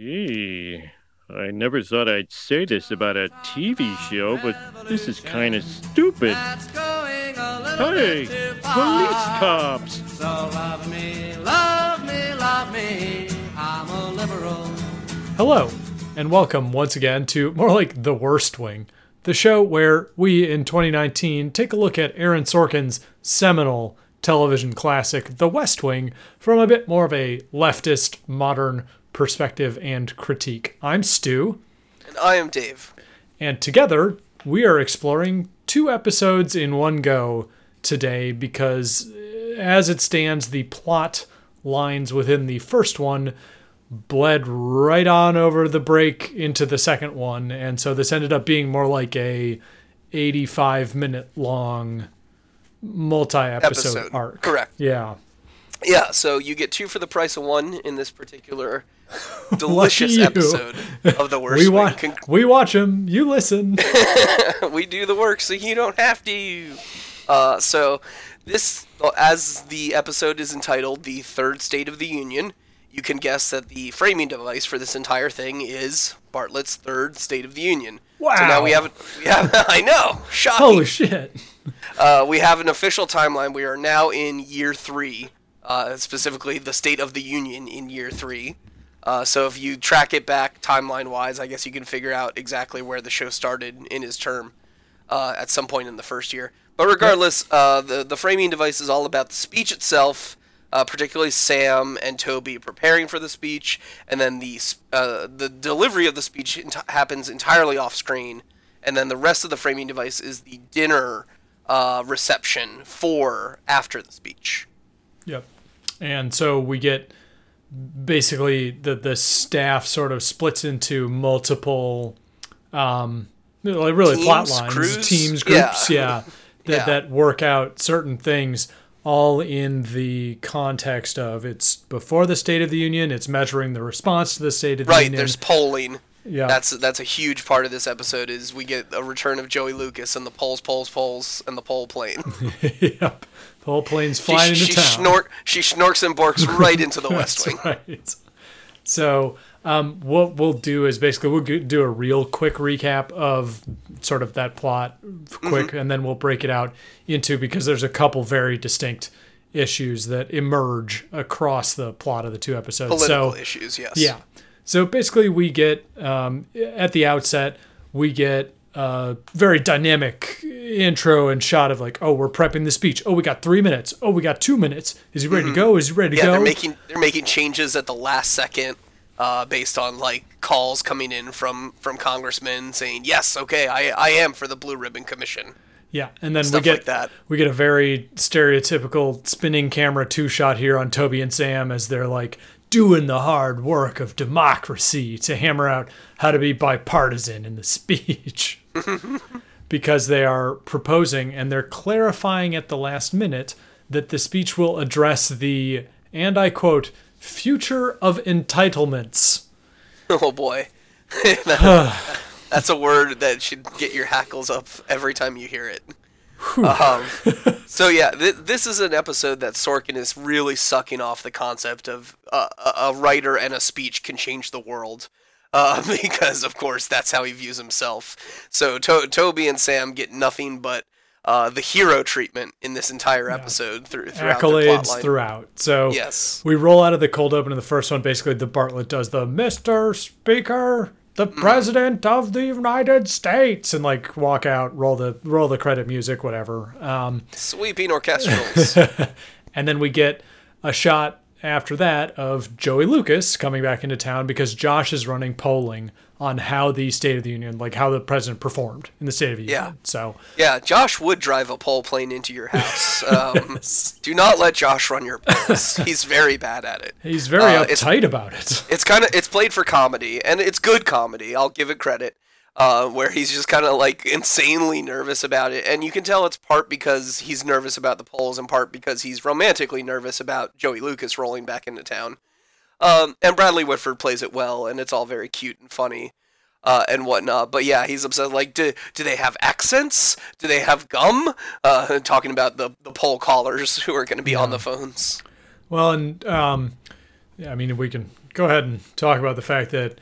Gee, I never thought I'd say this about a TV show, but this is kind of stupid. Hey, police cops! So love me, love me, love me. I'm a liberal. Hello, and welcome once again to more like The Worst Wing, the show where we in 2019 take a look at Aaron Sorkin's seminal television classic, The West Wing, from a bit more of a leftist, modern perspective and critique. I'm Stu, And I am Dave. and together we are exploring two episodes in one go today because, uh, as it stands, the plot lines within the first one bled right on over the break into the second one, and so this ended up being more like a 85 minute long multi-episode Episode. arc. Correct. Yeah. Yeah, so you get two for the price of one in this particular delicious episode of the worst. We watch Con- we watch them, you listen. we do the work so you don't have to. Uh, so this, as the episode is entitled, "The Third State of the Union," you can guess that the framing device for this entire thing is Bartlet's Third State of the Union. Wow! So now we have, we have, I know, shocking. Holy shit. Uh, we have an official timeline. We are now in year three, uh, specifically the State of the Union in year three. Uh, so if you track it back timeline wise, I guess you can figure out exactly where the show started in his term uh, at some point in the first year. But regardless, uh, the the framing device is all about the speech itself, uh, particularly Sam and Toby preparing for the speech, and then the uh, the delivery of the speech ent- happens entirely off screen, and then the rest of the framing device is the dinner uh, reception for after the speech. Yep. And so we get basically the the staff sort of splits into multiple um like really plot Teams, lines, crews? teams, groups, yeah. that Yeah. that work out certain things all in the context of it's before the State of the Union, it's measuring the response to the State of the Right, Union. Right, there's polling. yeah. That's that's a huge part of this episode. Is we get a return of Joey Lucas and the polls, polls, polls, and the pole plane. yep. The whole plane's she flying into she, town. snort, she snorks and barks right into the West Wing. right. So, um, what we'll do is basically we'll do a real quick recap of sort of that plot, quick, Mm-hmm. and then we'll break it out into because there's a couple very distinct issues that emerge across the plot of the two episodes. Political so, issues, yes. yeah. So basically, we get um, at the outset, we get a very dynamic intro and shot of like, oh, we're prepping the speech. Oh, we got three minutes. Oh, we got two minutes. Is he ready to go? Is he ready to Mm-hmm. Yeah, go? they're making they're making changes at the last second, uh, based on like calls coming in from from congressmen saying yes, okay, I I am for the Blue Ribbon Commission. Yeah, and then we get like that. we get a very stereotypical spinning camera two shot here on Toby and Sam as they're like doing the hard work of democracy to hammer out how to be bipartisan in the speech. because they are proposing and they're clarifying at the last minute that the speech will address the and I quote future of entitlements. Oh boy, That- that's a word that should get your hackles up every time you hear it. Um, so yeah, th- this is an episode that Sorkin is really sucking off the concept of uh, a a writer and a speech can change the world. Uh, because of course that's how he views himself. So to- Toby and Sam get nothing but uh, the hero treatment in this entire episode through throughout accolades throughout. So Yes. we roll out of the cold open in the first one. Basically, the Bartlet does the Mr. Speaker, the Mm-hmm. President of the United States, and like walk out, roll the roll the credit music, whatever. Um, Sweeping orchestrals. and then we get a shot after that of Joey Lucas coming back into town because Josh is running polling on how the State of the Union, like how the president performed in the State of the Union. Yeah. So Yeah, Josh would drive a pole plane into your house. Um, do not let Josh run your polls. He's very bad at it. he's very Uh, uptight about it. It's kind of it's played for comedy, and it's good comedy. I'll give it credit. Uh, where he's just kind of like insanely nervous about it, and you can tell it's part because he's nervous about the polls, and part because he's romantically nervous about Joey Lucas rolling back into town. Um, and Bradley Whitford plays it well, and it's all very cute and funny. uh, and whatnot. But yeah, he's upset. Like, do do they have accents? Do they have gum? Uh, talking about the the poll callers who are going to be on the phones. Well, and um, yeah, I mean, we can go ahead and talk about the fact that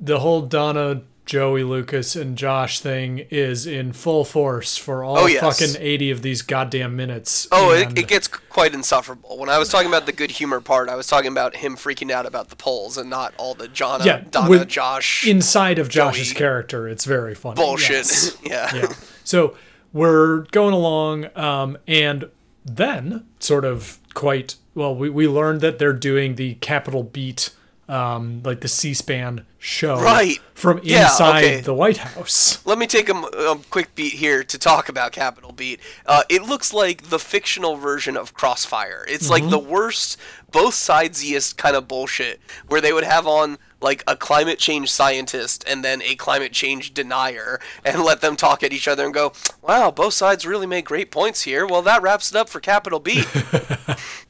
the whole Donna, Joey, Lucas, and Josh thing is in full force for all Oh, yes. fucking 80 of these goddamn minutes. Oh, it, it gets quite insufferable. When I was talking about the good humor part, I was talking about him freaking out about the polls and not all the Jonna, Yeah, Donna, with- Josh inside of Josh's Joey. character, it's very funny. bullshit. Yes. yeah. yeah. So we're going along, um, and then sort of quite well, we, we learned that they're doing the Capital Beat, um, like the C-SPAN show, Right. from Yeah, inside okay. the White House. Let me take a quick beat here to talk about Capital Beat. Uh, it looks like the fictional version of Crossfire. It's like the worst, both sidesiest kind of bullshit, where they would have on like a climate change scientist and then a climate change denier and let them talk at each other and go, wow, both sides really make great points here. Well, that wraps it up for Capital Beat.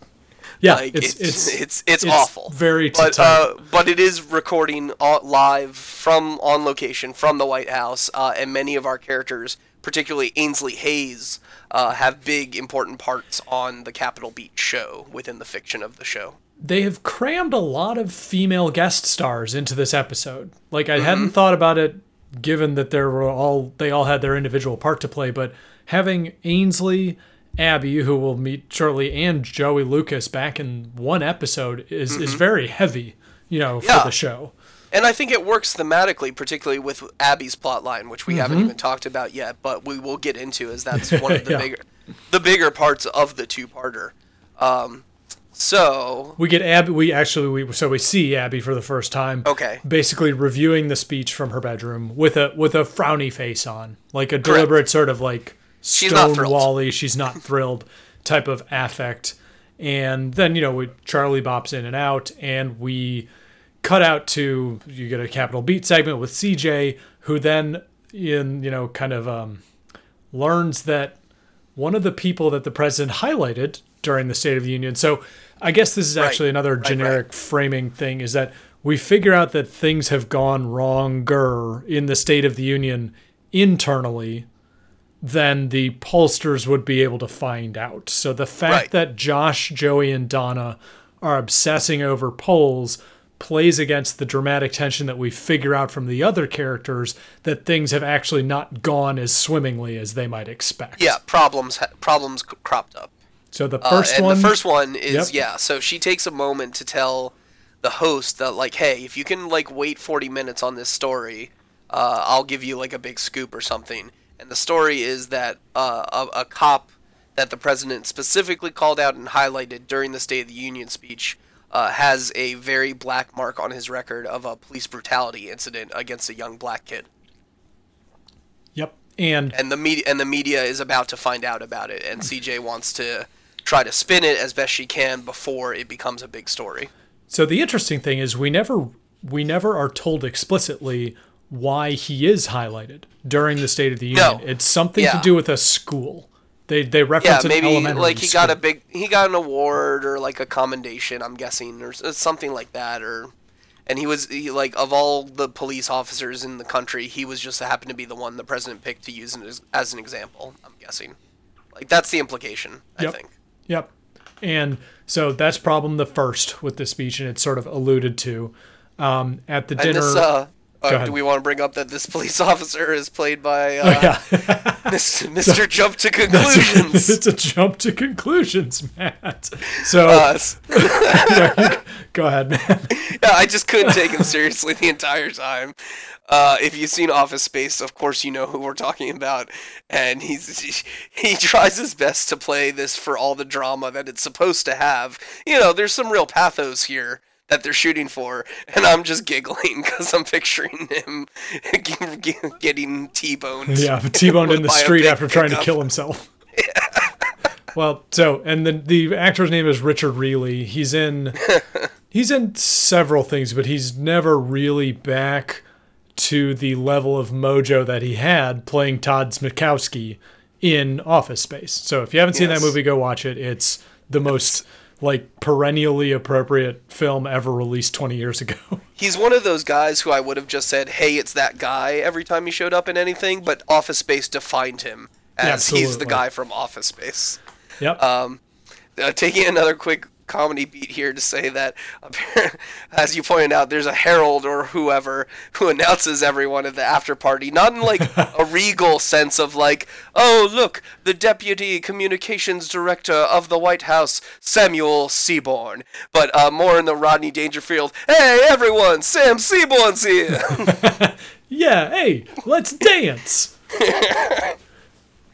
Yeah, Like, it's, it's, it's it's, it's, awful. Very but uh, but it is recording live from on location from the White House, uh, and many of our characters, particularly Ainsley Hayes, uh, have big important parts on the Capital Beat show within the fiction of the show. they have crammed a lot of female guest stars into this episode. Like I Mm-hmm. hadn't thought about it given that there were all they all had their individual part to play, but having Ainsley, Abby, who we'll meet shortly, and Joey Lucas back in one episode is is very heavy, you know, Mm-hmm. Yeah. for the show. And I think it works thematically, particularly with Abby's plotline, which we Mm-hmm. haven't even talked about yet, but we will get into as that's one of the Yeah. bigger the bigger parts of the two-parter. Um, so We get Abby. We actually we so we see Abby for the first time. Okay. Basically reviewing the speech from her bedroom with a with a frowny face on, like a deliberate sort of like She's not thrilled. stonewally. She's not thrilled type of affect. And then you know we Charlie bops in and out, and we cut out to you get a capital beat segment with CJ, who then in you know kind of um, learns that one of the people that the president highlighted during the State of the Union. So I guess this is actually another right, generic framing thing is that we figure out that things have gone wronger in the State of the Union internally than the pollsters would be able to find out. So the fact Right. that Josh, Joey, and Donna are obsessing over polls plays against the dramatic tension that we figure out from the other characters that things have actually not gone as swimmingly as they might expect. yeah, problems ha- problems c- cropped up. So the Uh, first and one, the first one is Yep. yeah. So she takes a moment to tell the host that like, hey, if you can like wait 40 minutes on this story, uh, I'll give you like a big scoop or something. And the story is that uh, a, a cop that the president specifically called out and highlighted during the State of the Union speech uh, has a very black mark on his record of a police brutality incident against a young black kid. yep, and and the media and the media is about to find out about it and CJ wants to try to spin it as best she can before it becomes a big story. So the interesting thing is we never we never are told explicitly why he is highlighted during the State of the Union. No. It's something Yeah. to do with a school. They they Yeah, reference an maybe like he got a big he got an award or like a commendation, I'm guessing or something like that or and he was he, like of all the police officers in the country, he was just happened to be the one the president picked to use as, as an example, I'm guessing. Like that's the implication, I Yep. think. Yep. And so that's problem the first with the speech, and it's sort of alluded to um, at the And dinner. this uh uh, do we want to bring up that this police officer is played by uh, Oh, yeah. Mr. Jump to Conclusions? it's a jump to conclusions, Matt. So Uh, s- go ahead, man. yeah, I just couldn't take him seriously the entire time. Uh, if you've seen Office Space, of course you know who we're talking about, and he's he tries his best to play this for all the drama that it's supposed to have. You know, there's some real pathos here that they're shooting for, and I'm just giggling because I'm picturing him getting T-boned. Yeah, T-boned in the street after trying to kill himself. well, so and then the actor's name is Richard Riehle. He's in he's in several things, but he's never really back to the level of mojo that he had playing Todd Smykowski in Office Space. So if you haven't seen Yes. that movie, go watch it. It's the most like perennially appropriate film ever released 20 years ago. He's one of those guys who I would have just said, "Hey, it's that guy" every time he showed up in anything, but Office Space defined him as he's the guy from Office Space. yep. Uh, taking another quick comedy beat here to say that, as you pointed out, there's a herald or whoever who announces everyone at the after party, not in like a regal sense of like, oh look, the deputy communications director of the White House, Samuel Seaborn, but uh, more in the Rodney Dangerfield, hey everyone, Sam Seaborn's here. Yeah, hey, let's dance.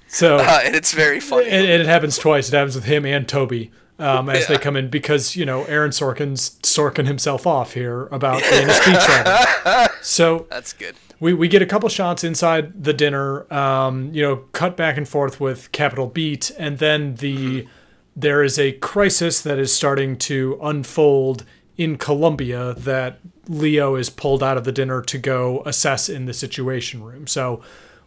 so uh, and it's very funny. and, and it happens twice. It happens with him and Toby um, as they come in because you know Aaron Sorkin's Sorkin himself off here about being a speechwriter. So That's good. we, we get a couple shots inside the dinner, um, you know, cut back and forth with Capital Beat, and then the there is a crisis that is starting to unfold in Colombia that Leo is pulled out of the dinner to go assess in the situation room. So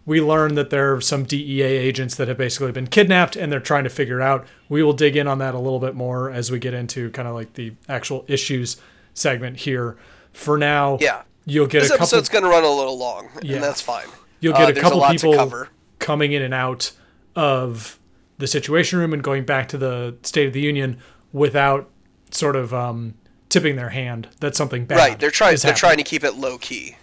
we learn that there are some DEA agents that have basically been kidnapped and they're trying to figure out. We will dig in on that a little bit more as we get into kind of like the actual issues segment here. For now, Yeah. you'll get This a couple episode's going to run a little long, Yeah. and that's fine. You'll Uh, get a couple lot people coming in and out of the Situation Room and going back to the State of the Union without sort of um, tipping their hand that something bad. Right, they're trying. They're happening. trying to keep it low key.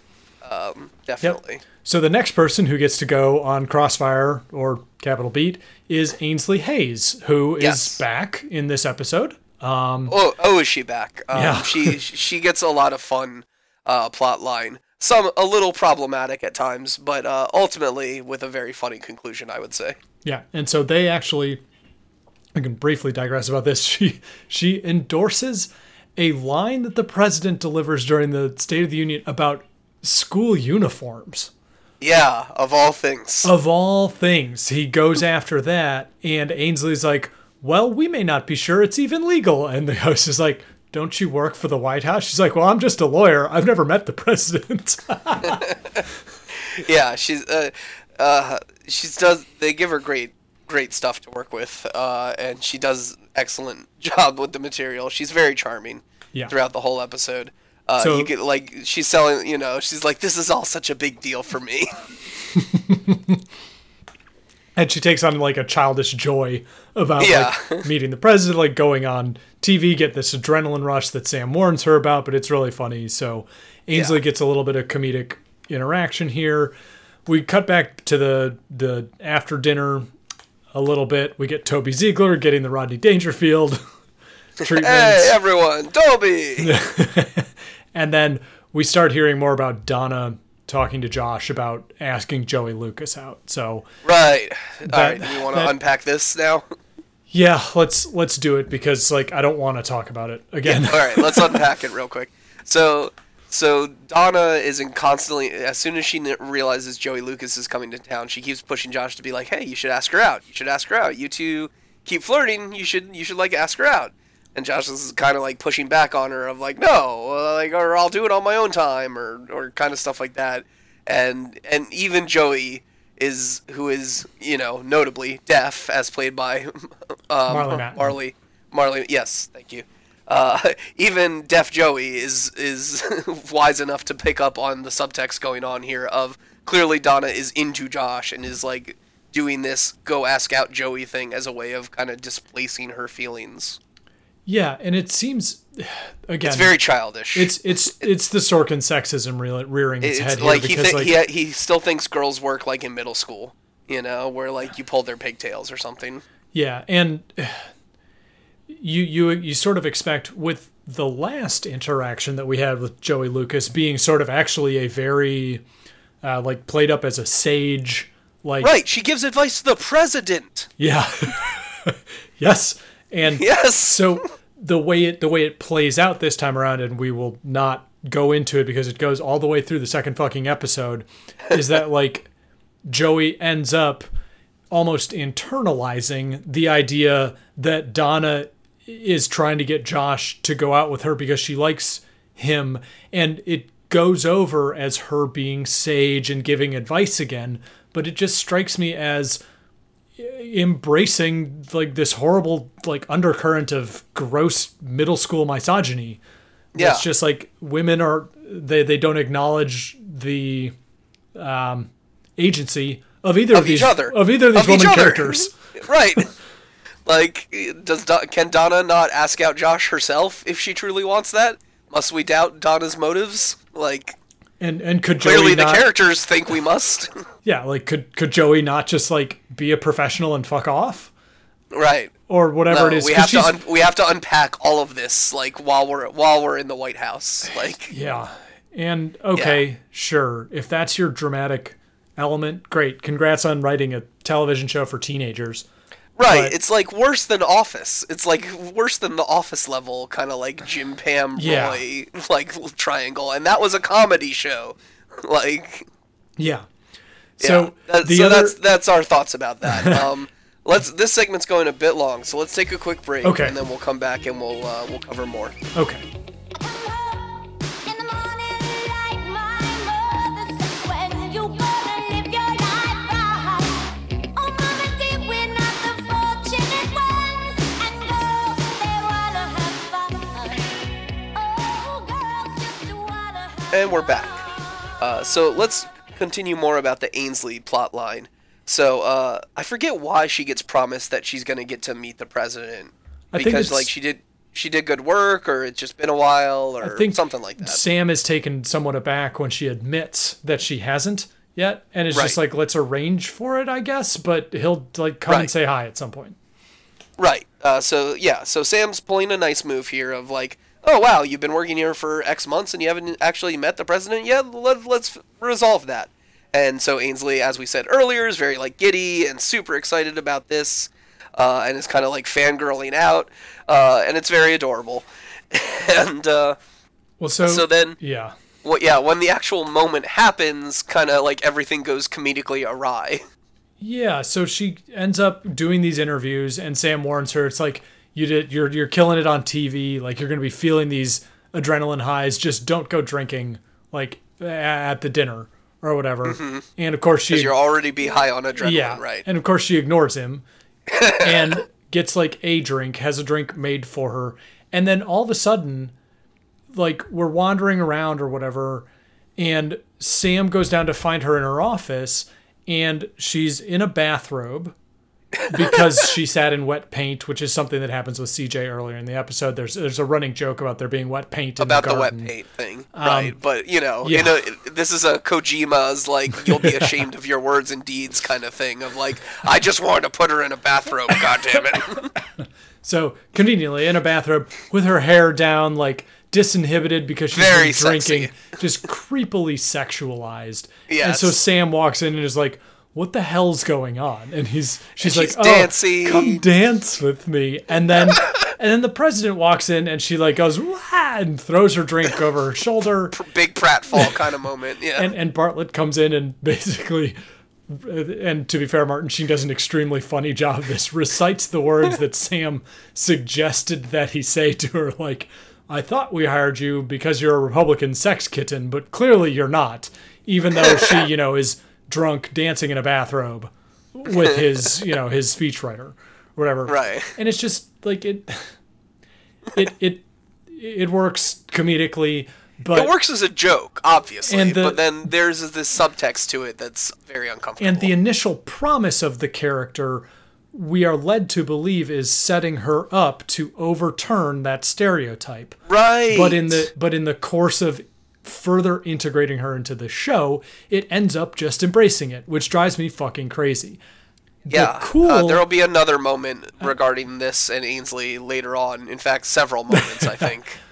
Um, definitely. So the next person who gets to go on Crossfire or Capital Beat is Ainsley Hayes, who is Yes. back in this episode. Um, Oh, oh, is she back? Um, Yeah. she she gets a lot of fun uh, plot line. Some a little problematic at times, but uh, ultimately with a very funny conclusion, I would say. Yeah, and so they actually, I can briefly digress about this. She she endorses a line that the president delivers during the State of the Union about school uniforms. Yeah, of all things. Of all things, he goes after that, and Ainsley's like, "Well, we may not be sure it's even legal." And the host is like, "Don't you work for the White House?" She's like, "Well, I'm just a lawyer. I've never met the president." yeah, she's uh, uh, she's does. They give her great great stuff to work with, uh, and she does excellent job with the material. She's very charming Yeah. throughout the whole episode. Uh, So- you get like she's selling, you know, she's like, this is all such a big deal for me. and she takes on like a childish joy about Yeah. like meeting the president, like going on TV, get this adrenaline rush that Sam warns her about, but it's really funny. So Ainsley Yeah. gets a little bit of comedic interaction here. We cut back to the the after dinner a little bit. We get Toby Ziegler getting the Rodney Dangerfield treatment. hey, everyone, Toby. And then we start hearing more about Donna talking to Josh about asking Joey Lucas out. So right. All right. That- Do we want to that- unpack this now? yeah, let's let's do it because like I don't want to talk about it again. All right, let's unpack it real quick. So, so Donna is in constantly. As soon as she realizes Joey Lucas is coming to town, she keeps pushing Josh to be like, "Hey, you should ask her out. You should ask her out. You two keep flirting. You should, you should like ask her out." And Josh is kind of like pushing back on her of like, "No, uh, like, or I'll do it on my own time," or or kind of stuff like that. And and even Joey is who is you know notably deaf, as played by um, Marlee Marlee. Marlee, yes, thank you. Uh, even Deaf Joey is is wise enough to pick up on the subtext going on here of clearly Donna is into Josh and is like doing this go ask out Joey thing as a way of kind of displacing her feelings. Yeah, and it seems again It's very childish. it's it's it's the Sorkin sexism re- rearing its, it's head like here he because thi- like he he still thinks girls work like in middle school, you know, where like you pulled their pigtails or something. yeah, and you you you sort of expect with the last interaction that we had with Joey Lucas being sort of actually a very uh, like played up as a sage like Right, she gives advice to the president. yeah yes and Yes. so the way it the way it plays out this time around and we will not go into it because it goes all the way through the second fucking episode is that like Joey ends up almost internalizing the idea that Donna is trying to get Josh to go out with her because she likes him and it goes over as her being sage and giving advice again but it just strikes me as embracing like this horrible like undercurrent of gross middle school misogyny. Yeah. It's just like women are they they don't acknowledge the um, agency of either of, Of these other. of either of these Of woman characters. right. Like, does Do- can Donna not ask out Josh herself if she truly wants that? Must we doubt Donna's motives? Like, And and could clearly Joey the not, characters think we must. Yeah, like could could Joey not just like be a professional and fuck off? right. Or whatever No, it is. we have to un- we have to unpack all of this like while we're while we're in the White House. Like, Yeah. And okay, sure. If that's your dramatic element, great. Congrats on writing a television show for teenagers. Right? But- it's like worse than Office. It's like worse than the Office level kind of like Jim Pam Yeah. Roy like triangle, and that was a comedy show. Like, Yeah. yeah. So That- the so other that's that's our thoughts about that. Um, let's this segment's going a bit long, so let's take a quick break, Okay. and then we'll come back and we'll uh, we'll cover more. Okay. And we're back. Uh, so let's continue more about the Ainsley plot line. So uh, I forget why she gets promised that she's gonna get to meet the president I think because like she did she did good work or it's just been a while or I think something like that. Sam is taken somewhat aback when she admits that she hasn't yet, and it's just like let's arrange for it, I guess. But he'll like come and say hi at some point. Right. Uh, so yeah. So Sam's pulling a nice move here of like, oh wow, you've been working here for X months and you haven't actually met the president yet. Let, let's resolve that. And so Ainsley, as we said earlier, is very like giddy and super excited about this, uh, and is kind of like fangirling out, uh, and it's very adorable. and uh, Well, so so then, yeah, well, yeah, when the actual moment happens, kind of like everything goes comedically awry. Yeah, so she ends up doing these interviews, and Sam warns her. It's like you did, you're you're killing it on TV. Like you're gonna be feeling these adrenaline highs. Just don't go drinking, like at the dinner or whatever. Mm-hmm. And of course she, Because you're already be high on adrenaline, yeah, right? And of course she ignores him, and gets like a drink, has a drink made for her, and then all of a sudden, like we're wandering around or whatever, and Sam goes down to find her in her office, and she's in a bathrobe because she sat in wet paint, which is something that happens with CJ earlier in the episode. There's there's a running joke about there being wet paint in the about the, the, wet paint thing, right? But you know, Um, yeah. you know, this is a Kojima's like you'll be ashamed of your words and deeds kind of thing. Of like, I just wanted to put her in a bathrobe. God damn it! So conveniently in a bathrobe with her hair down, like disinhibited because she's Very been drinking, sexy. just creepily sexualized. And so Sam walks in and is like, "What the hell's going on?" And he's she's, she's like, "Oh, come dance with me." And then and then the president walks in and she like goes Wah! and throws her drink over her shoulder. Big pratfall kind of moment. Yeah. And and Bartlet comes in and basically and to be fair, Martin Sheen does an extremely funny job of this. Recites the words that Sam suggested that he say to her, like, I thought we hired you because you're a Republican sex kitten, but clearly you're not. Even though she, you know, is drunk dancing in a bathrobe with his, you know, his speechwriter, whatever. Right. And it's just like it it it it works comedically, but it works as a joke, obviously, And the- but then there's this subtext to it that's very uncomfortable. And the initial promise of the character, we are led to believe, is setting her up to overturn that stereotype. right, But in the but in the course of further integrating her into the show, it ends up just embracing it, which drives me fucking crazy. yeah, cool- Uh, there will be another moment regarding this and Ainsley later on. In fact, several moments, I think.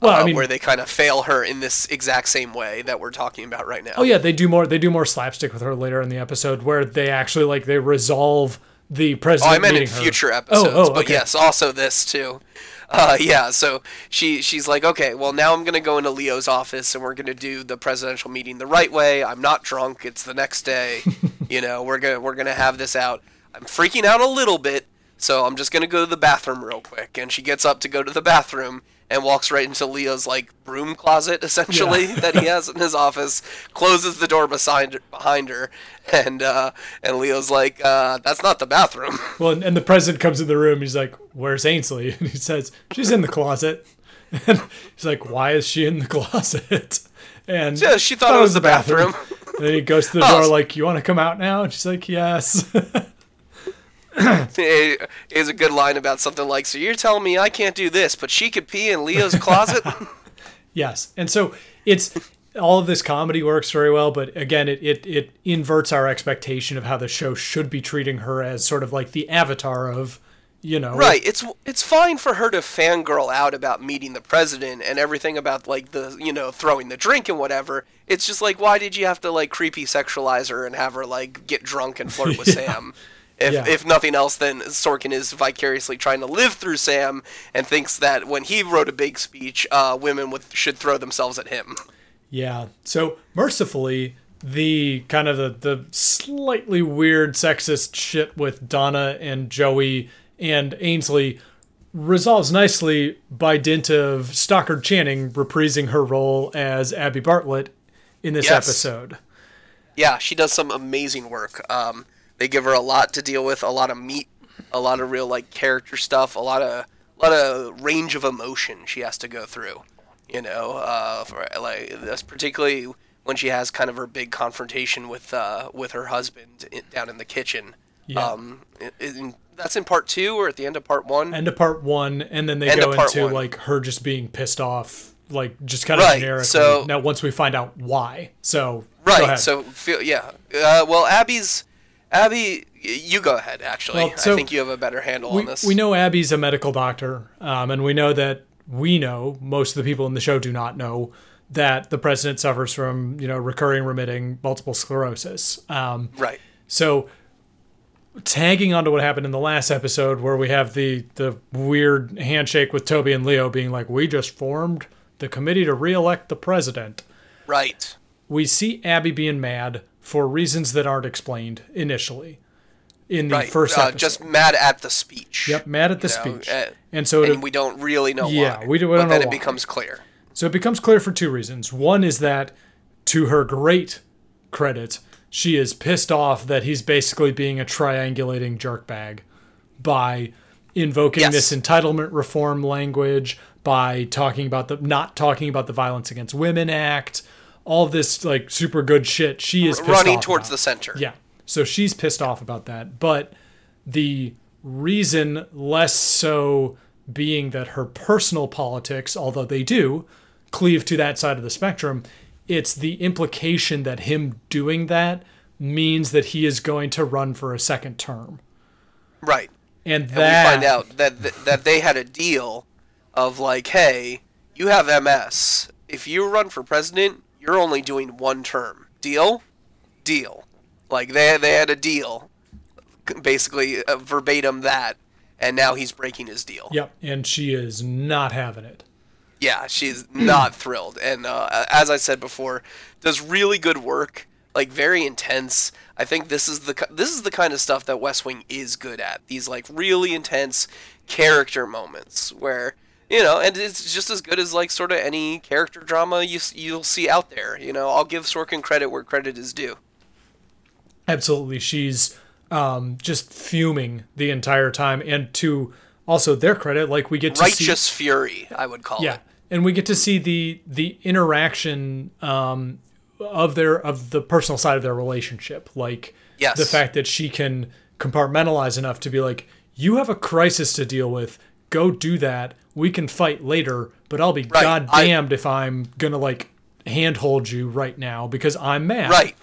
Well, uh, I mean, where they kind of fail her in this exact same way that we're talking about right now. oh yeah, they do more. They do more slapstick with her later in the episode, where they actually like they resolve the Oh, president. I meant in her. future episodes, Oh, oh, but okay. yes, also this too. Uh, yeah, so she she's like, okay, well now I'm gonna go into Leo's office and we're gonna do the presidential meeting the right way. I'm not drunk. It's the next day. you know, we're gonna we're gonna have this out. I'm freaking out a little bit, so I'm just gonna go to the bathroom real quick. And she gets up to go to the bathroom and walks right into Leo's like broom closet essentially Yeah. that he has in his office. Closes the door beside behind her, and uh, and Leo's like, uh, that's not the bathroom. Well, and, the president comes in the room. He's like, "Where's Ainsley?" And he says, "She's in the closet." And he's like, "Why is she in the closet?" And Yeah, she thought it was the bathroom. and then he goes to the Oh. door, like, "You want to come out now?" And she's like, "Yes." has a good line about something like, "So you're telling me I can't do this, but she could pee in Leo's closet?" Yes, and so it's all of this comedy works very well, but again, it, it it inverts our expectation of how the show should be treating her as sort of like the avatar of, you know, Right. It's it's fine for her to fangirl out about meeting the president and everything about like the you know throwing the drink and whatever. It's just like why did you have to like creepy sexualize her and have her like get drunk and flirt with Sam? If, Yeah. if nothing else, then Sorkin is vicariously trying to live through Sam and thinks that when he wrote a big speech, uh, women would, should throw themselves at him. Yeah. So mercifully, the kind of the, the slightly weird sexist shit with Donna and Joey and Ainsley resolves nicely by dint of Stockard Channing reprising her role as Abby Bartlet in this Yes. episode. yeah, she does some amazing work. Um, they give her a lot to deal with, a lot of meat, a lot of real like character stuff, a lot of a lot of range of emotion she has to go through. You know, uh, for, like that's particularly when she has kind of her big confrontation with uh, with her husband in, down in the kitchen. Yeah. Um, in, that's in part two or at the end of part one. End of part one, and then they End go into one. like her just being pissed off, like just kind of Right, generically. so- now, once we find out why, so go right. ahead. So feel yeah. Uh, well, Abby's Abby, you go ahead. Actually, Well, so I think you have a better handle we, on this. we know Abby's a medical doctor, um, and we know that we know most of the people in the show do not know that the president suffers from you know recurring remitting multiple sclerosis. Um, right. so tagging onto what happened in the last episode where we have the the weird handshake with Toby and Leo being like we just formed the committee to reelect the president. Right. We see Abby being mad for reasons that aren't explained initially in the right. first uh, episode. just mad at the speech. yep, mad at the you know, speech. uh, and so and to- we don't really know Yeah, why. we do- we but don't then know it becomes clear. So it becomes clear for two reasons. One is that, to her great credit, she is pissed off that he's basically being a triangulating jerkbag by invoking Yes. this entitlement reform language, by talking about the not talking about the Violence Against Women Act, all this like super good shit. She is pissed Running towards about. the center. Yeah. So she's pissed off about that. But the reason less so being that her personal politics, although they do cleave to that side of the spectrum, it's the implication that him doing that means that he is going to run for a second term. Right. And And that we find out that th- that they had a deal of like, hey, you have MS. If you run for president, you're only doing one term. Deal? Deal. Like they they had a deal, basically uh, verbatim that, and now he's breaking his deal. Yep, and she is not having it. yeah, she's not thrilled. And uh, as I said before, does really good work, like very intense. I think this is the this is the kind of stuff that West Wing is good at. These like really intense character moments where you know, and it's just as good as like sort of any character drama you you'll see out there. You know, I'll give Sorkin credit where credit is due. Absolutely, she's um, just fuming the entire time, and to also their credit, like we get to see Righteous fury, I would call Yeah, it. and we get to see the the interaction um, of their of the personal side of their relationship, like Yes. the fact that she can compartmentalize enough to be like, "You have a crisis to deal with. Go do that. We can fight later, but I'll be Right, I- goddamned if I'm gonna like handhold you right now because I'm mad." Right.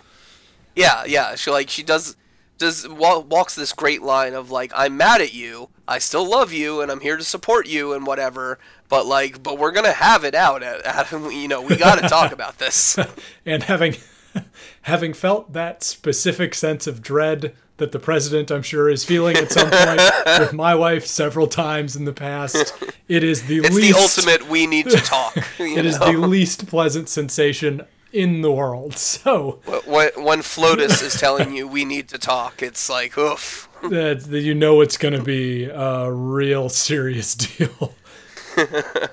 Yeah, yeah. She like she does does wa- walks this great line of like I'm mad at you, I still love you, and I'm here to support you and whatever. But like, but we're gonna have it out. Uh, at, at you know, we got to talk about this. and having having felt that specific sense of dread that the president I'm sure is feeling at some point with my wife several times in the past it is the It's least the ultimate. We need to talk. it is know? the least pleasant sensation in the world so when, when Flotus is telling you we need to talk, it's like oof. that, that you know it's going to be a real serious deal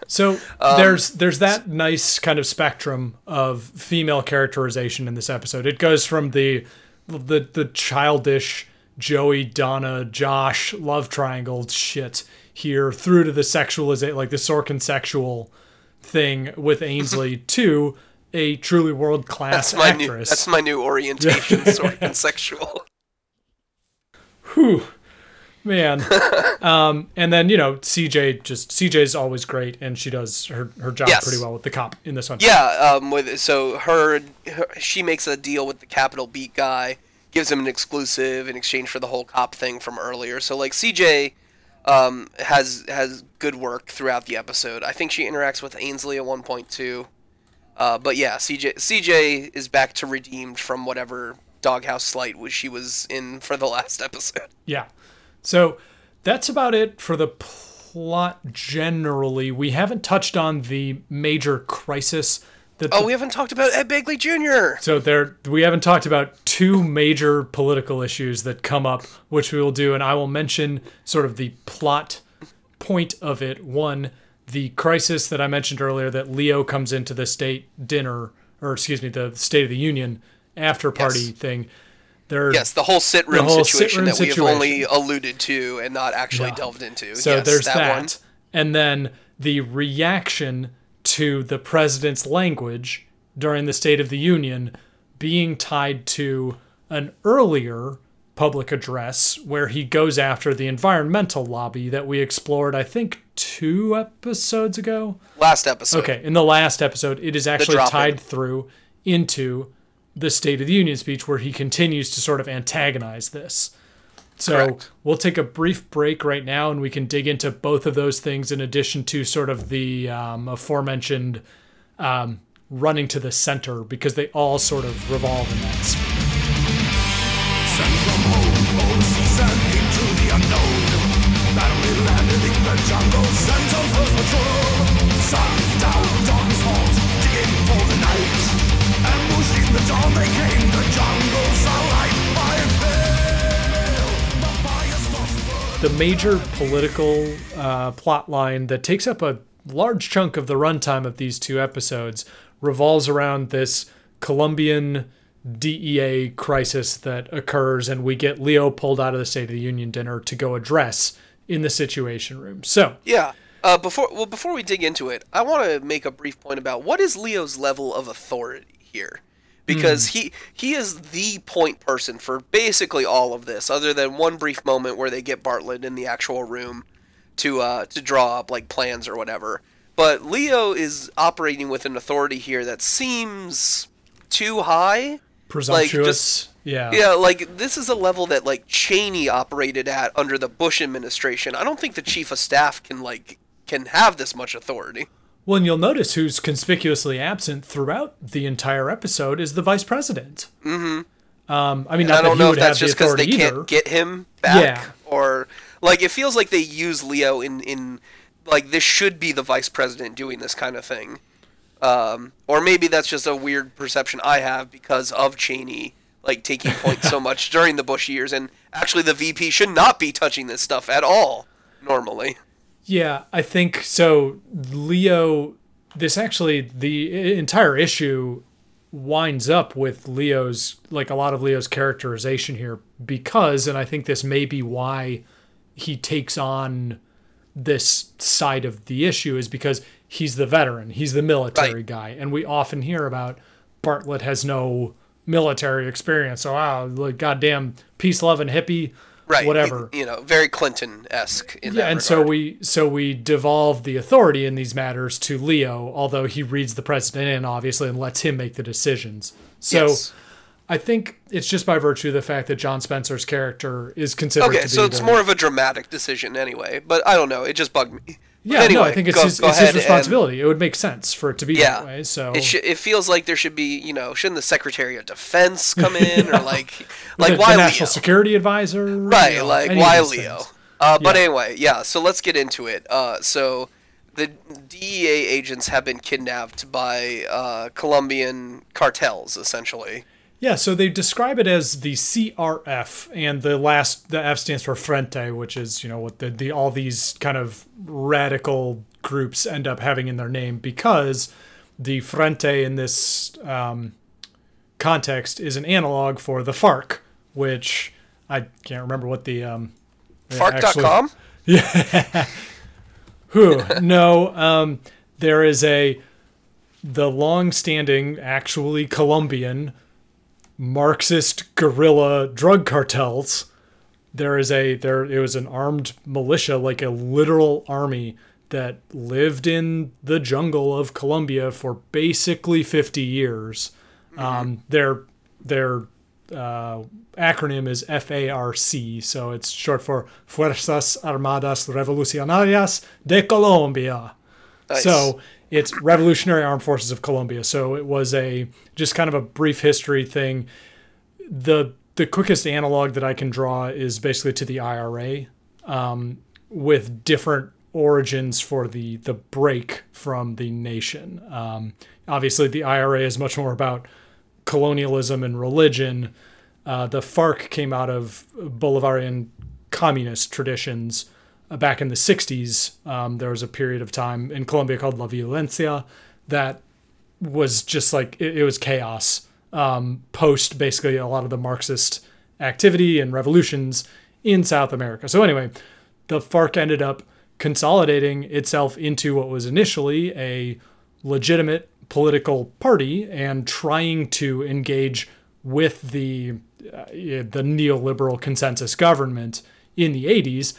so Um, there's there's that nice kind of spectrum of female characterization in this episode. It goes from the the the childish Joey, Donna, Josh love triangle shit here through to the sexualization, like the Sorkin sexual thing with Ainsley to a truly world class That's my new. actress. That's my new orientation. sort of sexual. Whew. Man. um, and then you know CJ just CJ's always great, and she does her her job Yes. pretty well with the cop in this one. Yeah, um, with so her, her she makes a deal with the Capital Beat guy, gives him an exclusive in exchange for the whole cop thing from earlier. So like CJ um, has has good work throughout the episode. I think she interacts with Ainsley at one point too. Uh, but yeah, CJ CJ is back to redeemed from whatever doghouse slight was she was in for the last episode. Yeah. So that's about it for the plot generally. We haven't touched on the major crisis that Oh, the- we haven't talked about Ed Begley Jr. so there we haven't talked about two major political issues that come up, which we will do, and I will mention sort of the plot point of it. One, the crisis that I mentioned earlier that Leo comes into the state dinner, or excuse me, the State of the Union after party Yes. thing. There, Yes, the whole sit room whole situation sit room that we have only alluded to and not actually Yeah. delved into. So yes, there's that, that. one. And then the reaction to the president's language during the State of the Union being tied to an earlier public address where he goes after the environmental lobby that we explored, I think, two episodes ago. Last episode. Okay, in the last episode, it is actually tied through into the State of the Union speech where he continues to sort of antagonize this. So Correct. we'll take a brief break right now and we can dig into both of those things in addition to sort of the um, aforementioned um, running to the center because they all sort of revolve in that sphere. The major political uh, plot line that takes up a large chunk of the runtime of these two episodes revolves around this Colombian DEA crisis that occurs, and we get Leo pulled out of the State of the Union dinner to go address in the Situation Room. So, Yeah. Uh, before well, before we dig into it, I want to make a brief point about what is Leo's level of authority here, because he he is the point person for basically all of this, other than one brief moment where they get Bartlet in the actual room to uh, to draw up like plans or whatever. But Leo is operating with an authority here that seems too high. presumptuous. yeah. Yeah, like this is a level that like Cheney operated at under the Bush administration. I don't think the chief of staff can like can have this much authority. Well, and you'll notice who's conspicuously absent throughout the entire episode is the vice president. Mm-hmm. Um, I mean, not I don't know if that's just the because they either. can't get him back, Yeah. or like it feels like they use Leo in in like this should be the vice president doing this kind of thing. Um, or maybe that's just a weird perception I have because of Cheney like taking points so much during the Bush years, and actually the VP should not be touching this stuff at all normally. Yeah, I think so. Leo, this actually, the entire issue winds up with Leo's, like a lot of Leo's characterization here, because, and I think this may be why he takes on this side of the issue, is because he's the veteran, he's the military Right. guy. And we often hear about Bartlet has no military experience. So, wow, like, goddamn peace, love, and hippie. Right whatever you know very clinton-esque in yeah, that and so we so we devolve the authority in these matters to Leo, although he reads the president in obviously and lets him make the decisions. So Yes. I think it's just by virtue of the fact that John Spencer's character is considered okay to be so it's the- more of a dramatic decision anyway but i don't know it just bugged me But yeah anyway, no I think it's go- his, go it's his and- responsibility. It would make sense for it to be yeah that way. So it, sh- it feels like there should be you know shouldn't the secretary of defense come in or like like the, why the national Leo? security advisor, you right know, like why leo uh, but Yeah. anyway yeah so let's get into it uh, so the dea agents have been kidnapped by uh, colombian cartels essentially Yeah, so they describe it as the CRF, and the last the F stands for Frente, which is you know what the, the all these kind of radical groups end up having in their name because the Frente in this um, context is an analog for the FARC, which I can't remember what the um, farc.com Yeah. Who? no, um, there is a the long-standing, actually Colombian Marxist guerrilla drug cartels there is a there it was an armed militia, like a literal army that lived in the jungle of Colombia for basically 50 years. Um, their their uh, acronym is FARC, so it's short for Fuerzas Armadas Revolucionarias de Colombia. Nice. So it's Revolutionary Armed Forces of Colombia. So it was a just kind of a brief history thing. The the quickest analog that I can draw is basically to the IRA, um, with different origins for the the break from the nation. Um, obviously, the IRA is much more about colonialism and religion. Uh, the FARC came out of Bolivarian communist traditions back in the 60s. Um, there was a period of time in Colombia called La Violencia that was just like it, it was chaos um, post basically a lot of the Marxist activity and revolutions in South America. So, anyway, the FARC ended up consolidating itself into what was initially a legitimate political party and trying to engage with the uh, the neoliberal consensus government in the 80s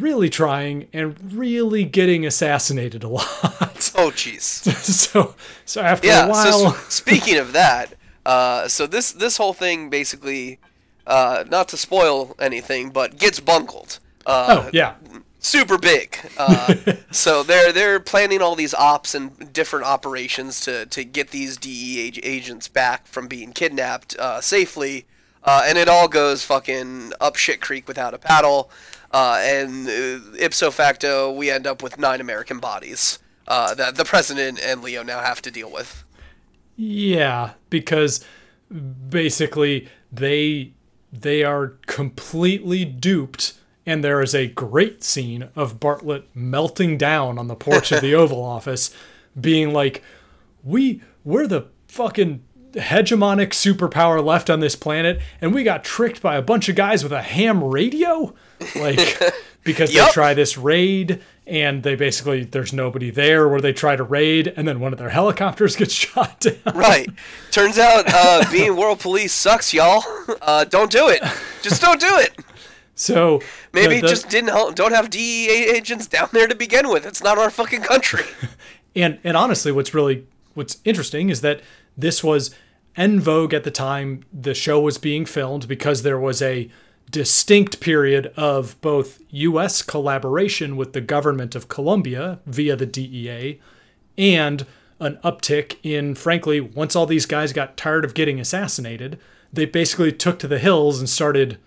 really trying and really getting assassinated a lot Oh, jeez. so so after Yeah. a while So speaking of that, uh, so this this whole thing basically, uh, not to spoil anything, but gets bungled. Uh, oh yeah super big. Uh, so they're they're planning all these ops and different operations to to get these DEA agents back from being kidnapped uh, safely, uh, and it all goes fucking up shit creek without a paddle, uh, and uh, ipso facto we end up with nine American bodies uh, that the president and Leo now have to deal with. Yeah, because basically they they are completely duped and there is a great scene of Bartlet melting down on the porch of the Oval Office being like we we're the fucking hegemonic superpower left on this planet and we got tricked by a bunch of guys with a ham radio like because they try this raid and they basically there's nobody there where they try to raid and then one of their helicopters gets shot down Right. Turns out uh, being world police sucks, y'all. Uh, don't do it. Just don't do it. So Maybe the- the- just didn't hel- don't have DEA agents down there to begin with. It's not our fucking country. and and honestly, what's really what's interesting is that this was en vogue at the time the show was being filmed because there was a distinct period of both U.S. collaboration with the government of Colombia via the DEA and an uptick in, frankly, once all these guys got tired of getting assassinated, they basically took to the hills and started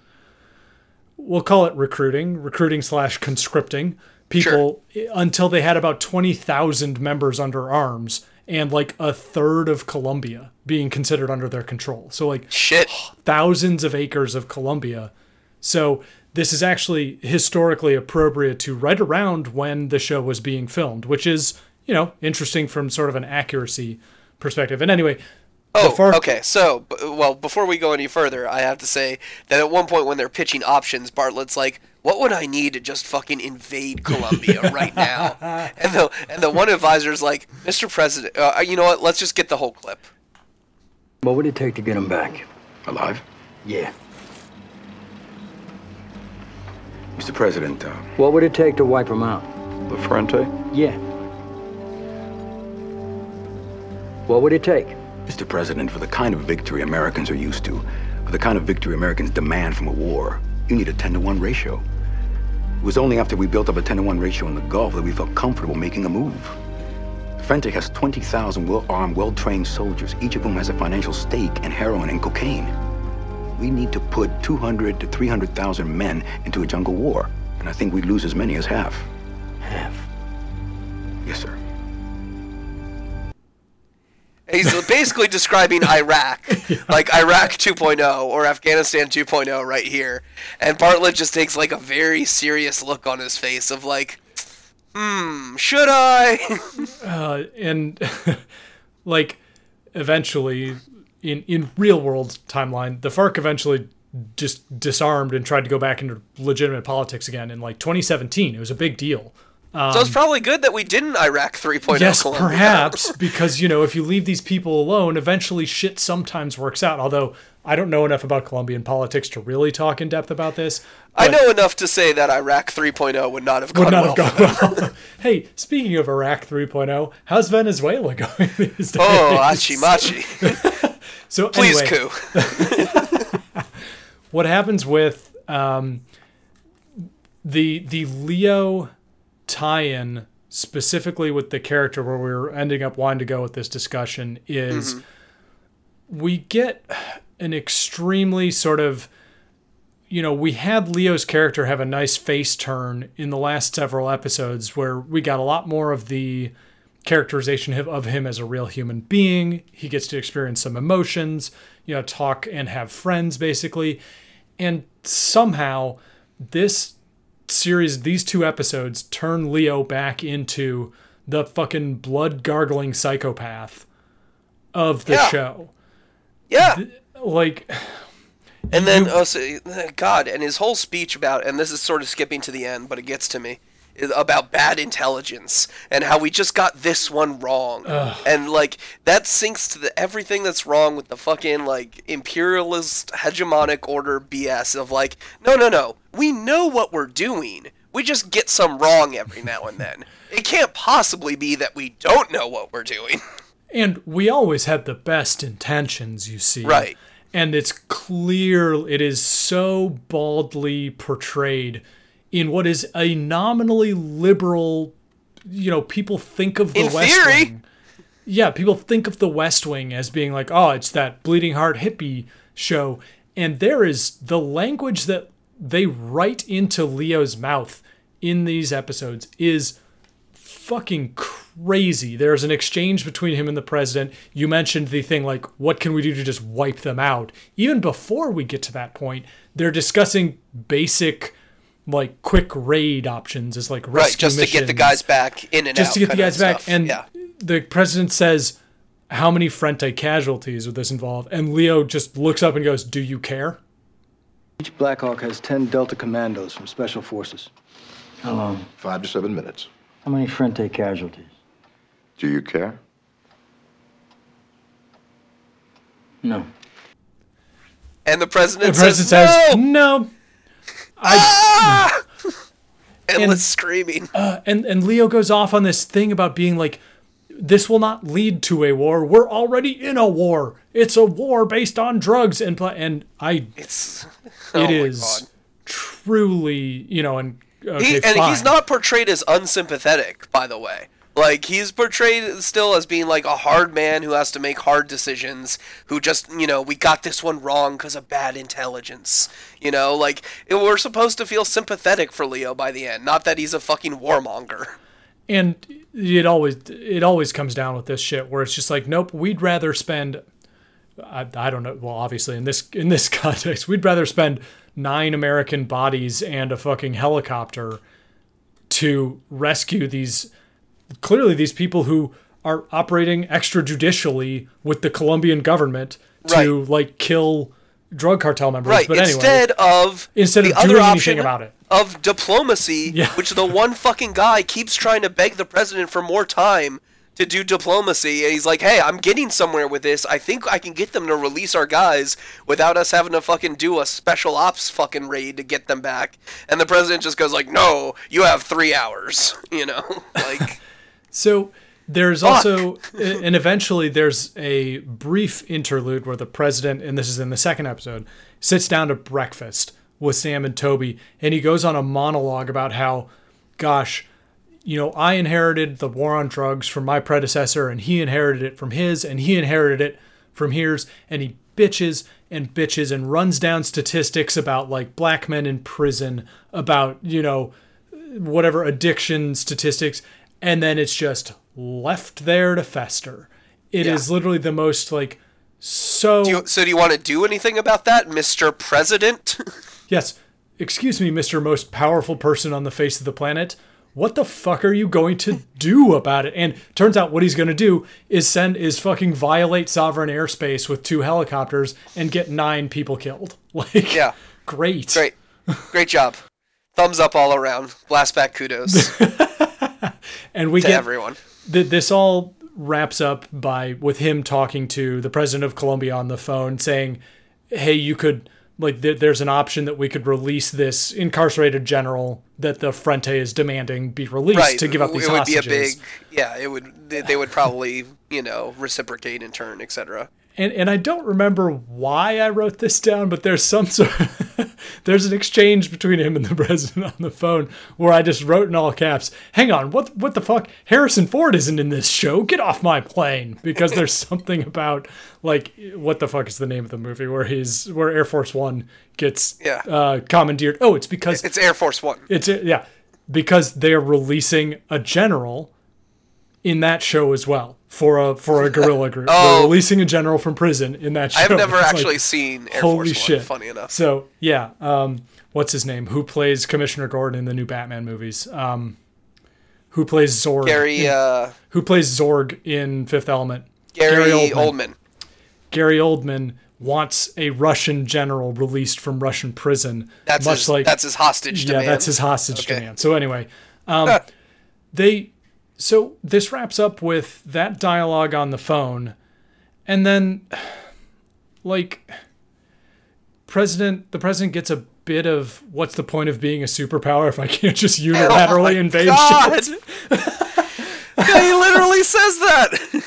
we'll call it recruiting, recruiting slash conscripting people until they had about 20,000 members under arms and like a third of Colombia being considered under their control. So like Shit. thousands of acres of Colombia. So this is actually historically appropriate to right around when the show was being filmed, which is, you know, interesting from sort of an accuracy perspective. And anyway, Oh, okay. So, b- well, before we go any further, I have to say that at one point when they're pitching options, Bartlet's like, "What would I need to just fucking invade Colombia right now?" And the and the one advisor's like, "Mr. President, uh, you know what? Let's just get the whole clip." What would it take to get him back? Alive? Yeah. Mr. President, uh, What would it take to wipe him out? La Frente? Yeah. What would it take? Mr. President, for the kind of victory Americans are used to, for the kind of victory Americans demand from a war, you need a 10 to 1 ratio. It was only after we built up a 10 to 1 ratio in the Gulf that we felt comfortable making a move. Frente has 20,000 well armed, well trained soldiers, each of whom has a financial stake in heroin and cocaine. We need to put 200 to 300,000 men into a jungle war, and I think we'd lose as many as half. Half. Yes, sir. He's basically describing Iraq, like Iraq 2.0 or Afghanistan 2.0 right here. And Bartlet just takes like a very serious look on his face of like, hmm, should I? uh, and like eventually in in real world timeline the farc eventually just disarmed and tried to go back into legitimate politics again in like 2017 it was a big deal so it's probably good that we didn't Iraq 3.0 yes Colombia. perhaps because you know if you leave these people alone eventually shit sometimes works out although I don't know enough about Colombian politics to really talk in depth about this. I know enough to say that Iraq 3.0 would not have gone Would not well. have gone well. hey, speaking of Iraq 3.0, how's Venezuela going these days? Oh, achi machi. So Please, anyway, coup. what happens with um, the the Leo tie-in specifically with the character where we are ending up wanting to go with this discussion is mm-hmm. we get an extremely sort of you know we had Leo's character have a nice face turn in the last several episodes where we got a lot more of the characterization of him as a real human being. He gets to experience some emotions, you know, talk and have friends basically. And somehow this series, these two episodes turn Leo back into the fucking blood gargling psychopath of the Yeah. show. Yeah. Like, And then, oh, so, God, and his whole speech about, and this is sort of skipping to the end, but it gets to me, about bad intelligence and how we just got this one wrong. And, like, that sinks to the, everything that's wrong with the fucking, like, imperialist hegemonic order BS of, like, no, no, no, we know what we're doing. We just get some wrong every now and then. It can't possibly be that we don't know what we're doing. And we always had the best intentions, you see. Right. And it's clear, it is so baldly portrayed in what is a nominally liberal, you know, people think of the In West theory. Wing. Yeah, people think of the West Wing as being like, oh, it's that bleeding heart hippie show. And there is the language that they write into Leo's mouth in these episodes is fucking crazy. There's an exchange between him and the president. You mentioned the thing like, what can we do to just wipe them out? Even before we get to that point, they're discussing basic, like, quick raid options as like Right, rescue just to get the guys back back in and out. just to get the guys back. stuff. And yeah. the president says, "How many Frente casualties would this involve?" And Leo just looks up and goes, "Do you care?" Each Blackhawk has 10 Delta commandos from Special Forces. How long? Five to seven minutes. How many Frente casualties? Do you care? No. And the president, The president says, says, no! "No." I ah! Endless screaming. Uh, and and Leo goes off on this thing about being like this will not lead to a war. We're already in a war. It's a war based on drugs and and I It's it oh my is truly, you know, and okay, He, and fine. he's not portrayed as unsympathetic, by the way. Like he's portrayed still as being like a hard man who has to make hard decisions. Who just you know we got this one wrong because of bad intelligence. You know, like we're supposed to feel sympathetic for Leo by the end, not that he's a fucking warmonger. and it always it always comes down with this shit where it's just like nope we'd rather spend I, I don't know well obviously in this in this context we'd rather spend nine american bodies and a fucking helicopter to rescue these clearly these people who are operating extrajudicially with the colombian government to like kill drug cartel members Right. but anyway instead of Instead the of other doing option anything about it. of diplomacy, Yeah. which the one fucking guy keeps trying to beg the president for more time to do diplomacy, and he's like, "Hey, I'm getting somewhere with this. I think I can get them to release our guys without us having to fucking do a special ops fucking raid to get them back." And the president just goes like, "No, you have three hours." You know, like. So there's also, and eventually there's a brief interlude where the president, and this is in the second episode, sits down to breakfast with Sam and Toby, and he goes on a monologue about how, gosh, you know, I inherited the war on drugs from my predecessor, and he inherited it from his, and he inherited it from his, and he bitches and bitches and runs down statistics about like black men in prison, about, you know, whatever addiction statistics, and then it's just left there to fester. It is Yeah. literally the most like so Do you, so do you want to do anything about that, Mr. President? yes. Excuse me, Mr. Most Powerful Person on the face of the planet. What the fuck are you going to do about it? And turns out what he's going to do is send is fucking violate sovereign airspace with two helicopters and get nine people killed. Like Yeah. great. Great, great job. Thumbs up all around. Blast back kudos And we get everyone. th- this all wraps up by with him talking to the president of Colombia on the phone saying hey, you could like th- there's an option that we could release this incarcerated general that the Frente is demanding be released right. to give up these it would hostages. be a big. Yeah, it would. They, they would probably you know reciprocate in turn, etc. and and I don't remember why I wrote this down, but there's some sort there's an exchange between him and the president on the phone where I just wrote in all caps, "Hang on, what what the fuck? Harrison Ford isn't in this show. Get off my plane!" Because there's something about like what the fuck is the name of the movie where he's where Air Force One gets Yeah. uh, commandeered. Oh, it's because It's Air Force One. it's yeah, because they are releasing a general in that show as well for a for a guerrilla group. Oh. They're releasing a general from prison in that show. I've never It's actually like, seen Air holy Force shit. One. Funny enough. So yeah, um, what's his name? Who plays Commissioner Gordon in the new Batman movies? Um, who plays Zorg? Gary in- uh, who plays Zorg in Fifth Element? Gary, Oldman. Oldman. Gary Oldman wants a Russian general released from Russian prison, That's much his, like that's his hostage yeah, demand. that's his hostage Okay. demand. So anyway, um, they so this wraps up with that dialogue on the phone, and then like president the president gets a bit of what's the point of being a superpower if I can't just oh unilaterally Oh invade God. shit? yeah, he literally says that.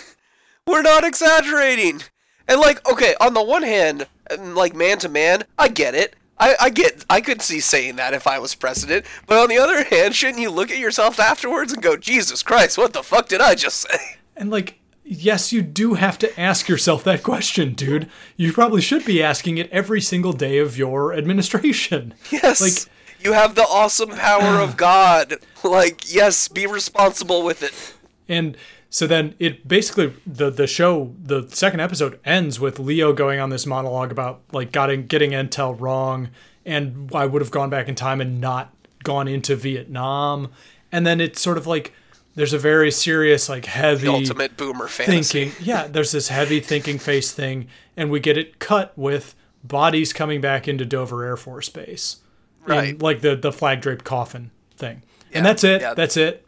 We're not exaggerating. And like, okay, on the one hand, like man to man, I get it. I, I get I could see saying that if I was president. But on the other hand, shouldn't you look at yourself afterwards and go, Jesus Christ, what the fuck did I just say? And like, yes, you do have to ask yourself that question, dude. You probably should be asking it every single day of your administration. Yes. Like- you have the awesome power of God. Like, yes, be responsible with it. And so then it basically the the show the second episode ends with Leo going on this monologue about like getting getting intel wrong and I would have gone back in time and not gone into Vietnam. And then it's sort of like there's a very serious like heavy The ultimate boomer fantasy. thinking. Yeah, there's this heavy thinking face thing, and we get it cut with bodies coming back into Dover Air Force Base, Right. like the the flag draped coffin thing, Yeah, and that's it. yeah. That's it.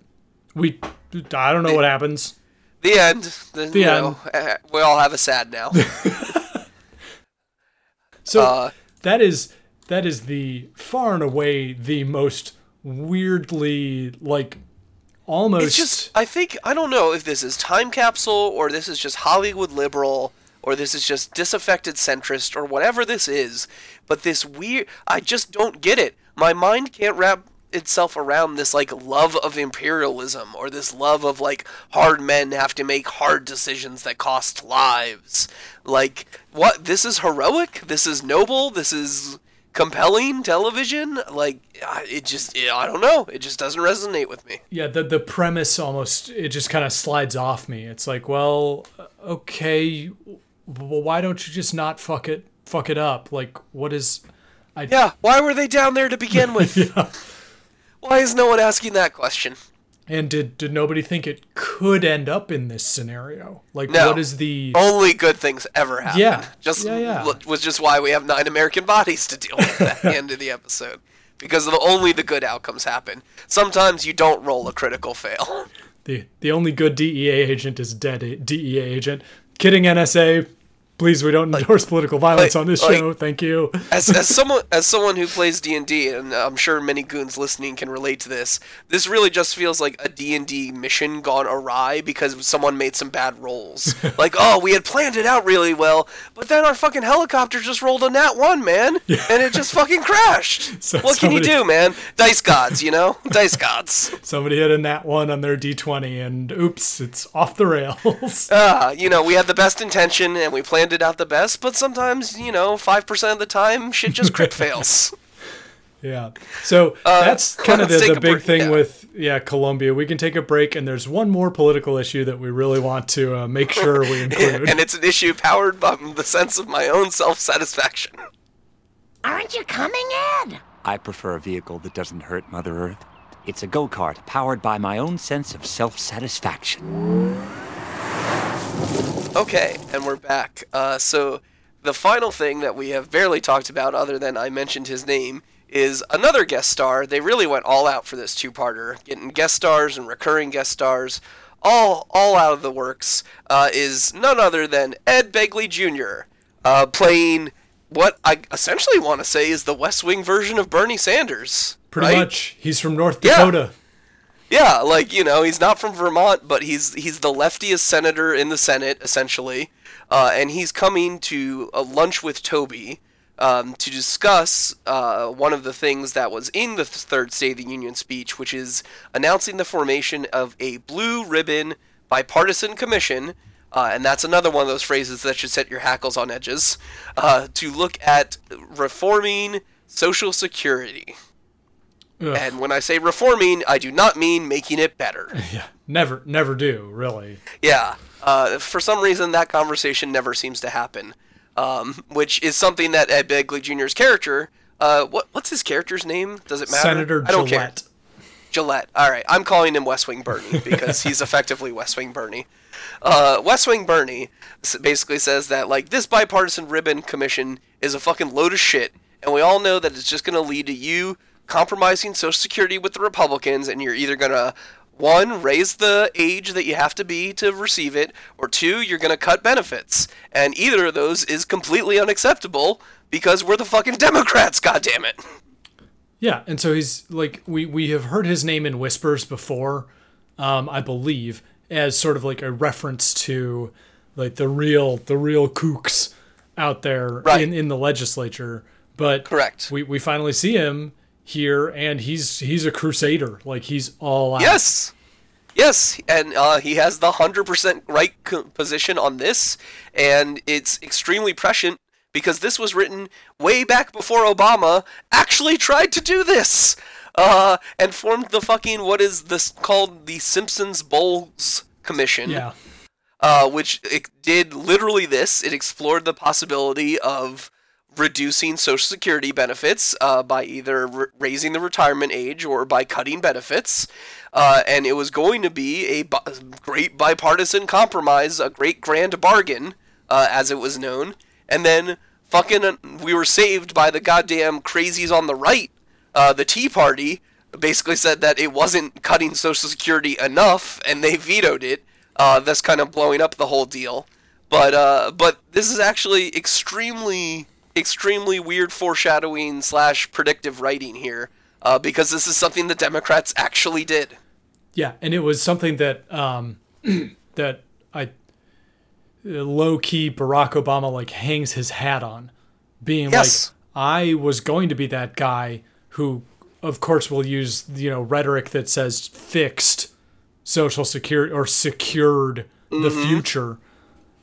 We, I don't know what happens. The end. The, The end. know, eh, we all have a sad now. So Uh, that is that is the far and away the most weirdly like almost It's just I think I don't know if this is time capsule or this is just Hollywood liberal or this is just disaffected centrist or whatever this is, but this weird I just don't get it. My mind can't wrap itself around this like love of imperialism or this love of like hard men have to make hard decisions that cost lives. Like what this is heroic, this is noble, this is compelling television like it just I don't know, it just doesn't resonate with me. yeah the the premise almost it just kind of slides off me. It's like well uh, okay, well why don't you just not fuck it fuck it up? Like what is I, Yeah, why were they down there to begin with? Why is no one asking that question? and did did nobody think it could end up in this scenario? Like No. what is the Only good things ever happen. Yeah, Just yeah, yeah. was just why we have nine American bodies to deal with at the end of the episode. Because the, only the good outcomes happen. Sometimes you don't roll a critical fail. the the only good DEA agent is dead DEA agent. Kidding NSA. Please, we don't endorse political violence like- on this like- show. Thank you. As, as someone as someone who plays D and D, and I'm sure many goons listening can relate to this, this really just feels like a D and D mission gone awry because someone made some bad rolls. like, oh, we had planned it out really well, but then our fucking helicopter just rolled a nat one, man, and it just fucking crashed. So what can you do, man? Dice gods, you know, dice gods. Somebody had a nat one on their D20, and oops, it's off the rails. Ah, you know, we had the best intention and we planned it out the best, but sometimes, you know, five percent of the time, shit just crit fails. yeah. So that's kind of the, the big break, thing yeah. with yeah Colombia. We can take a break, and there's one more political issue that we really want to uh, make sure we include. and it's an issue powered by the sense of my own self-satisfaction. Aren't you coming, Ed? I prefer a vehicle that doesn't hurt Mother Earth. It's a go kart powered by my own sense of self satisfaction. Okay, and we're back. Uh, so the final thing that we have barely talked about, other than I mentioned his name, is another guest star. They really went all out for this two-parter, getting guest stars and recurring guest stars, all all out of the works. Uh, is none other than Ed Begley Jr. Uh, playing what I essentially want to say is the West Wing version of Bernie Sanders. Pretty right? much. He's from North Yeah. Dakota. Yeah, like you know, he's not from Vermont, but he's he's the leftiest senator in the Senate essentially, uh, and he's coming to a lunch with Toby um, to discuss uh, one of the things that was in the third State of the Union speech, which is announcing the formation of a blue ribbon bipartisan commission. Uh, and that's another one of those phrases that should set your hackles on edges. Uh, to look at reforming Social Security. Ugh. And when I say reforming, I do not mean making it better. Yeah. Never, never do, really. Yeah. Uh, for some reason, that conversation never seems to happen, um, which is something that Ed Begley Jr.'s character. Uh, what what's his character's name? Does it matter? Senator I don't Gillette. care. Gillette. All right, I'm calling him West Wing Bernie because he's effectively West Wing Bernie. Uh, West Wing Bernie basically says that like this bipartisan ribbon commission is a fucking load of shit, and we all know that it's just going to lead to you compromising Social Security with the Republicans, and you're either going to one raise the age that you have to be to receive it, or two you're going to cut benefits, and either of those is completely unacceptable because we're the fucking Democrats. God damn it. Yeah, and so he's like we we have heard his name in whispers before, um, I believe, as sort of like a reference to like the real the real kooks out there Right. in, in the legislature. But Correct. We we finally see him here and he's he's a crusader. Like he's all out. Yes. Yes, and uh, he has the 100% right co- position on this, and it's extremely prescient because this was written way back before Obama actually tried to do this, uh, and formed the fucking, what is this called, the Simpsons Bowles Commission Yeah. uh, which it did literally this. It explored the possibility of reducing Social Security benefits uh, by either raising the retirement age or by cutting benefits. Uh, and it was going to be a great bipartisan compromise, a great grand bargain, uh, as it was known. And then fucking, uh, we were saved by the goddamn crazies on the right, uh, the Tea Party. Basically said that it wasn't cutting Social Security enough, and they vetoed it uh, that's kind of blowing up the whole deal. But but this is actually extremely extremely weird foreshadowing slash predictive writing here uh, because this is something the Democrats actually did. Yeah, and it was something that um, that I low key Barack Obama like hangs his hat on, being Yes. like I was going to be that guy who, of course, will use you know rhetoric that says fixed Social Security or secured the future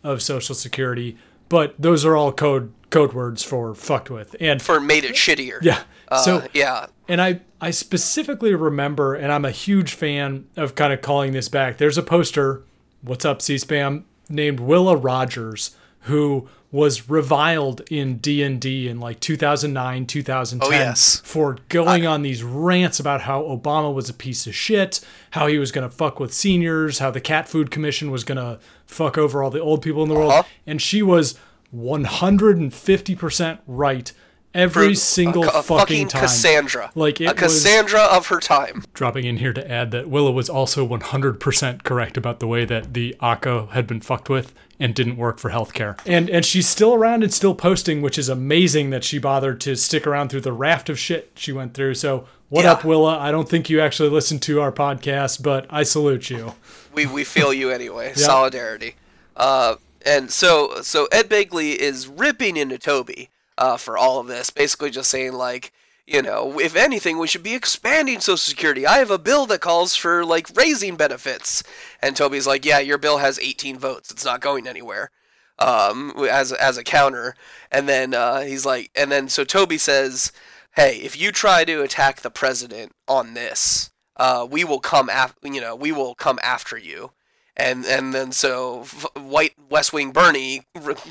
of Social Security, but those are all code code words for fucked with and For made it shittier. yeah. Uh, so yeah. and I, I specifically remember, and I'm a huge fan of kind of calling this back. There's a poster, what's up, C SPAM, named Willa Rogers, who was reviled in D&D in like 2009, 2010 Oh, yes. for going on these rants about how Obama was a piece of shit, how he was going to fuck with seniors, how the cat food commission was going to fuck over all the old people in the world. Uh-huh. And she was 150% right every single a, a fucking, fucking time. Cassandra. Like it a was Cassandra of her time. dropping in here to add that Willa was also 100% correct about the way that the ACO had been fucked with and didn't work for healthcare. And and she's still around and still posting, which is amazing that she bothered to stick around through the raft of shit she went through. So what Yeah. up, Willa? I don't think you actually listened to our podcast, but I salute you. we we feel you anyway. Solidarity. Uh, and so so Ed Begley is ripping into Toby uh, for all of this, basically just saying like, you know, if anything, we should be expanding Social Security. I have a bill that calls for like raising benefits, and Toby's like, yeah, your bill has 18 votes. It's not going anywhere. Um, as as a counter, and then uh, he's like, and then so Toby says, hey, if you try to attack the president on this, uh, we will come after you know we will come after you and and then so white west wing bernie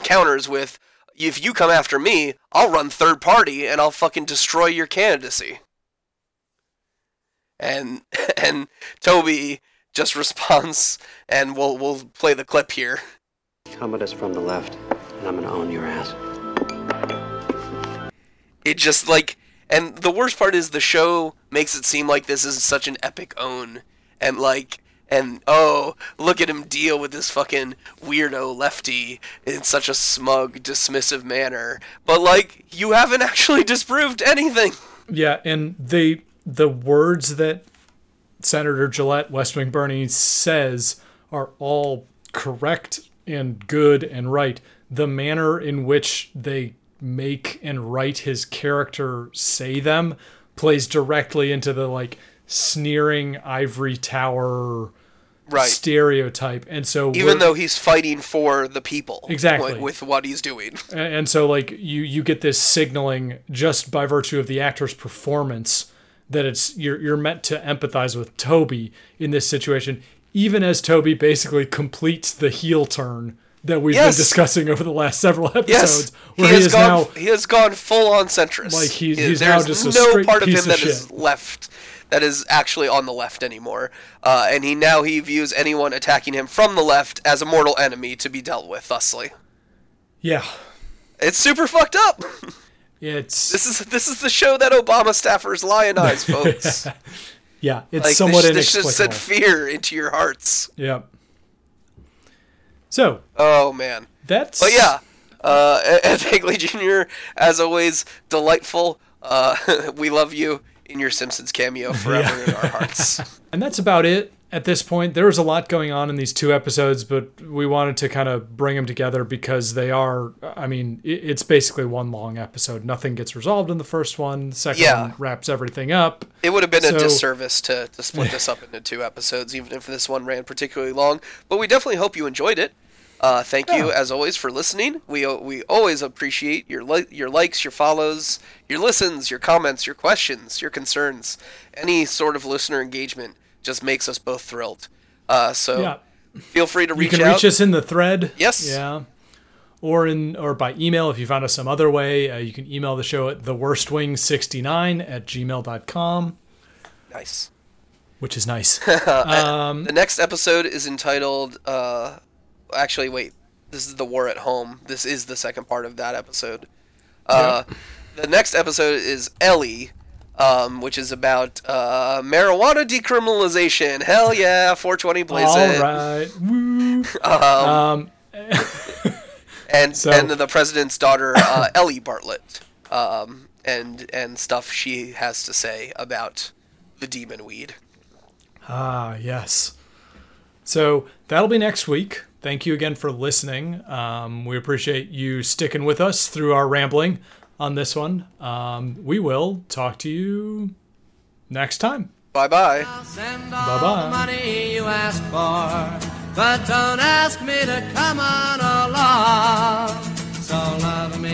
counters with if you come after me i'll run third party and i'll fucking destroy your candidacy. And and toby just responds and we'll we'll play the clip here. Come at us from the left, and I'm gonna own your ass. it just like and the worst part is the show makes it seem like this is such an epic own. And like and oh, look at him deal with this fucking weirdo lefty in such a smug, dismissive manner. But like, you haven't actually disproved anything. Yeah, and they the words that Senator Gillette, West Wing Bernie, says are all correct and good and right. The manner in which they make and write his character say them plays directly into the like sneering ivory tower Right. stereotype. And so Even though he's fighting for the people, Exactly. wi- with what he's doing. And so like you you get this signaling just by virtue of the actor's performance that it's you're you're meant to empathize with Toby in this situation even as Toby basically completes the heel turn that we've Yes. been discussing over the last several episodes Yes, he where he, has is gone. now he has gone full on centrist. Like, he's- He- he's now there's just no part of him of that is shit. left, that is actually on the left anymore. Uh, and he now he views anyone attacking him from the left as a mortal enemy to be dealt with. Thusly, yeah it's super fucked up. it's This is this is the show that Obama staffers lionize, folks. yeah it's like somewhat this, this just inexplicable sent fear into your hearts. yeah so Oh man. that's But yeah, uh, Ed Begley Jr. as always delightful. Uh, we love you in your Simpsons cameo forever in our hearts. And that's about it at this point. There was a lot going on in these two episodes, but we wanted to kind of bring them together because they are, I mean, it's basically one long episode. Nothing gets resolved in the first one. The second Yeah. one wraps everything up. It would have been So- a disservice to, to split this up into two episodes, even if this one ran particularly long. But we definitely hope you enjoyed it. Uh, thank you, as always, for listening. We we always appreciate your li- your likes, your follows, your listens, your comments, your questions, your concerns. Any sort of listener engagement just makes us both thrilled. Uh, so Yeah. feel free to reach. You can out. reach us in the thread. Yes. Yeah. Or in or by email if you found us some other way. Uh, you can email the show at theworstwing69 at gmail.com, Nice. which is nice. the next episode is entitled. Uh, actually, wait. This is the war at home. This is the second part of that episode. Uh, The next episode is Ellie, um, which is about uh, marijuana decriminalization. Hell yeah, 420 blaze All it. right. Woo. Um, and So- and the president's daughter, uh, Ellie Bartlet, um, and and stuff she has to say about the demon weed. Ah, yes. So that'll be next week thank you again for listening. Um, we appreciate you sticking with us through our rambling on this one. Um, we will talk to you next time. Bye bye. Bye bye. Money you ask for, but don't ask me to come on along. So love me.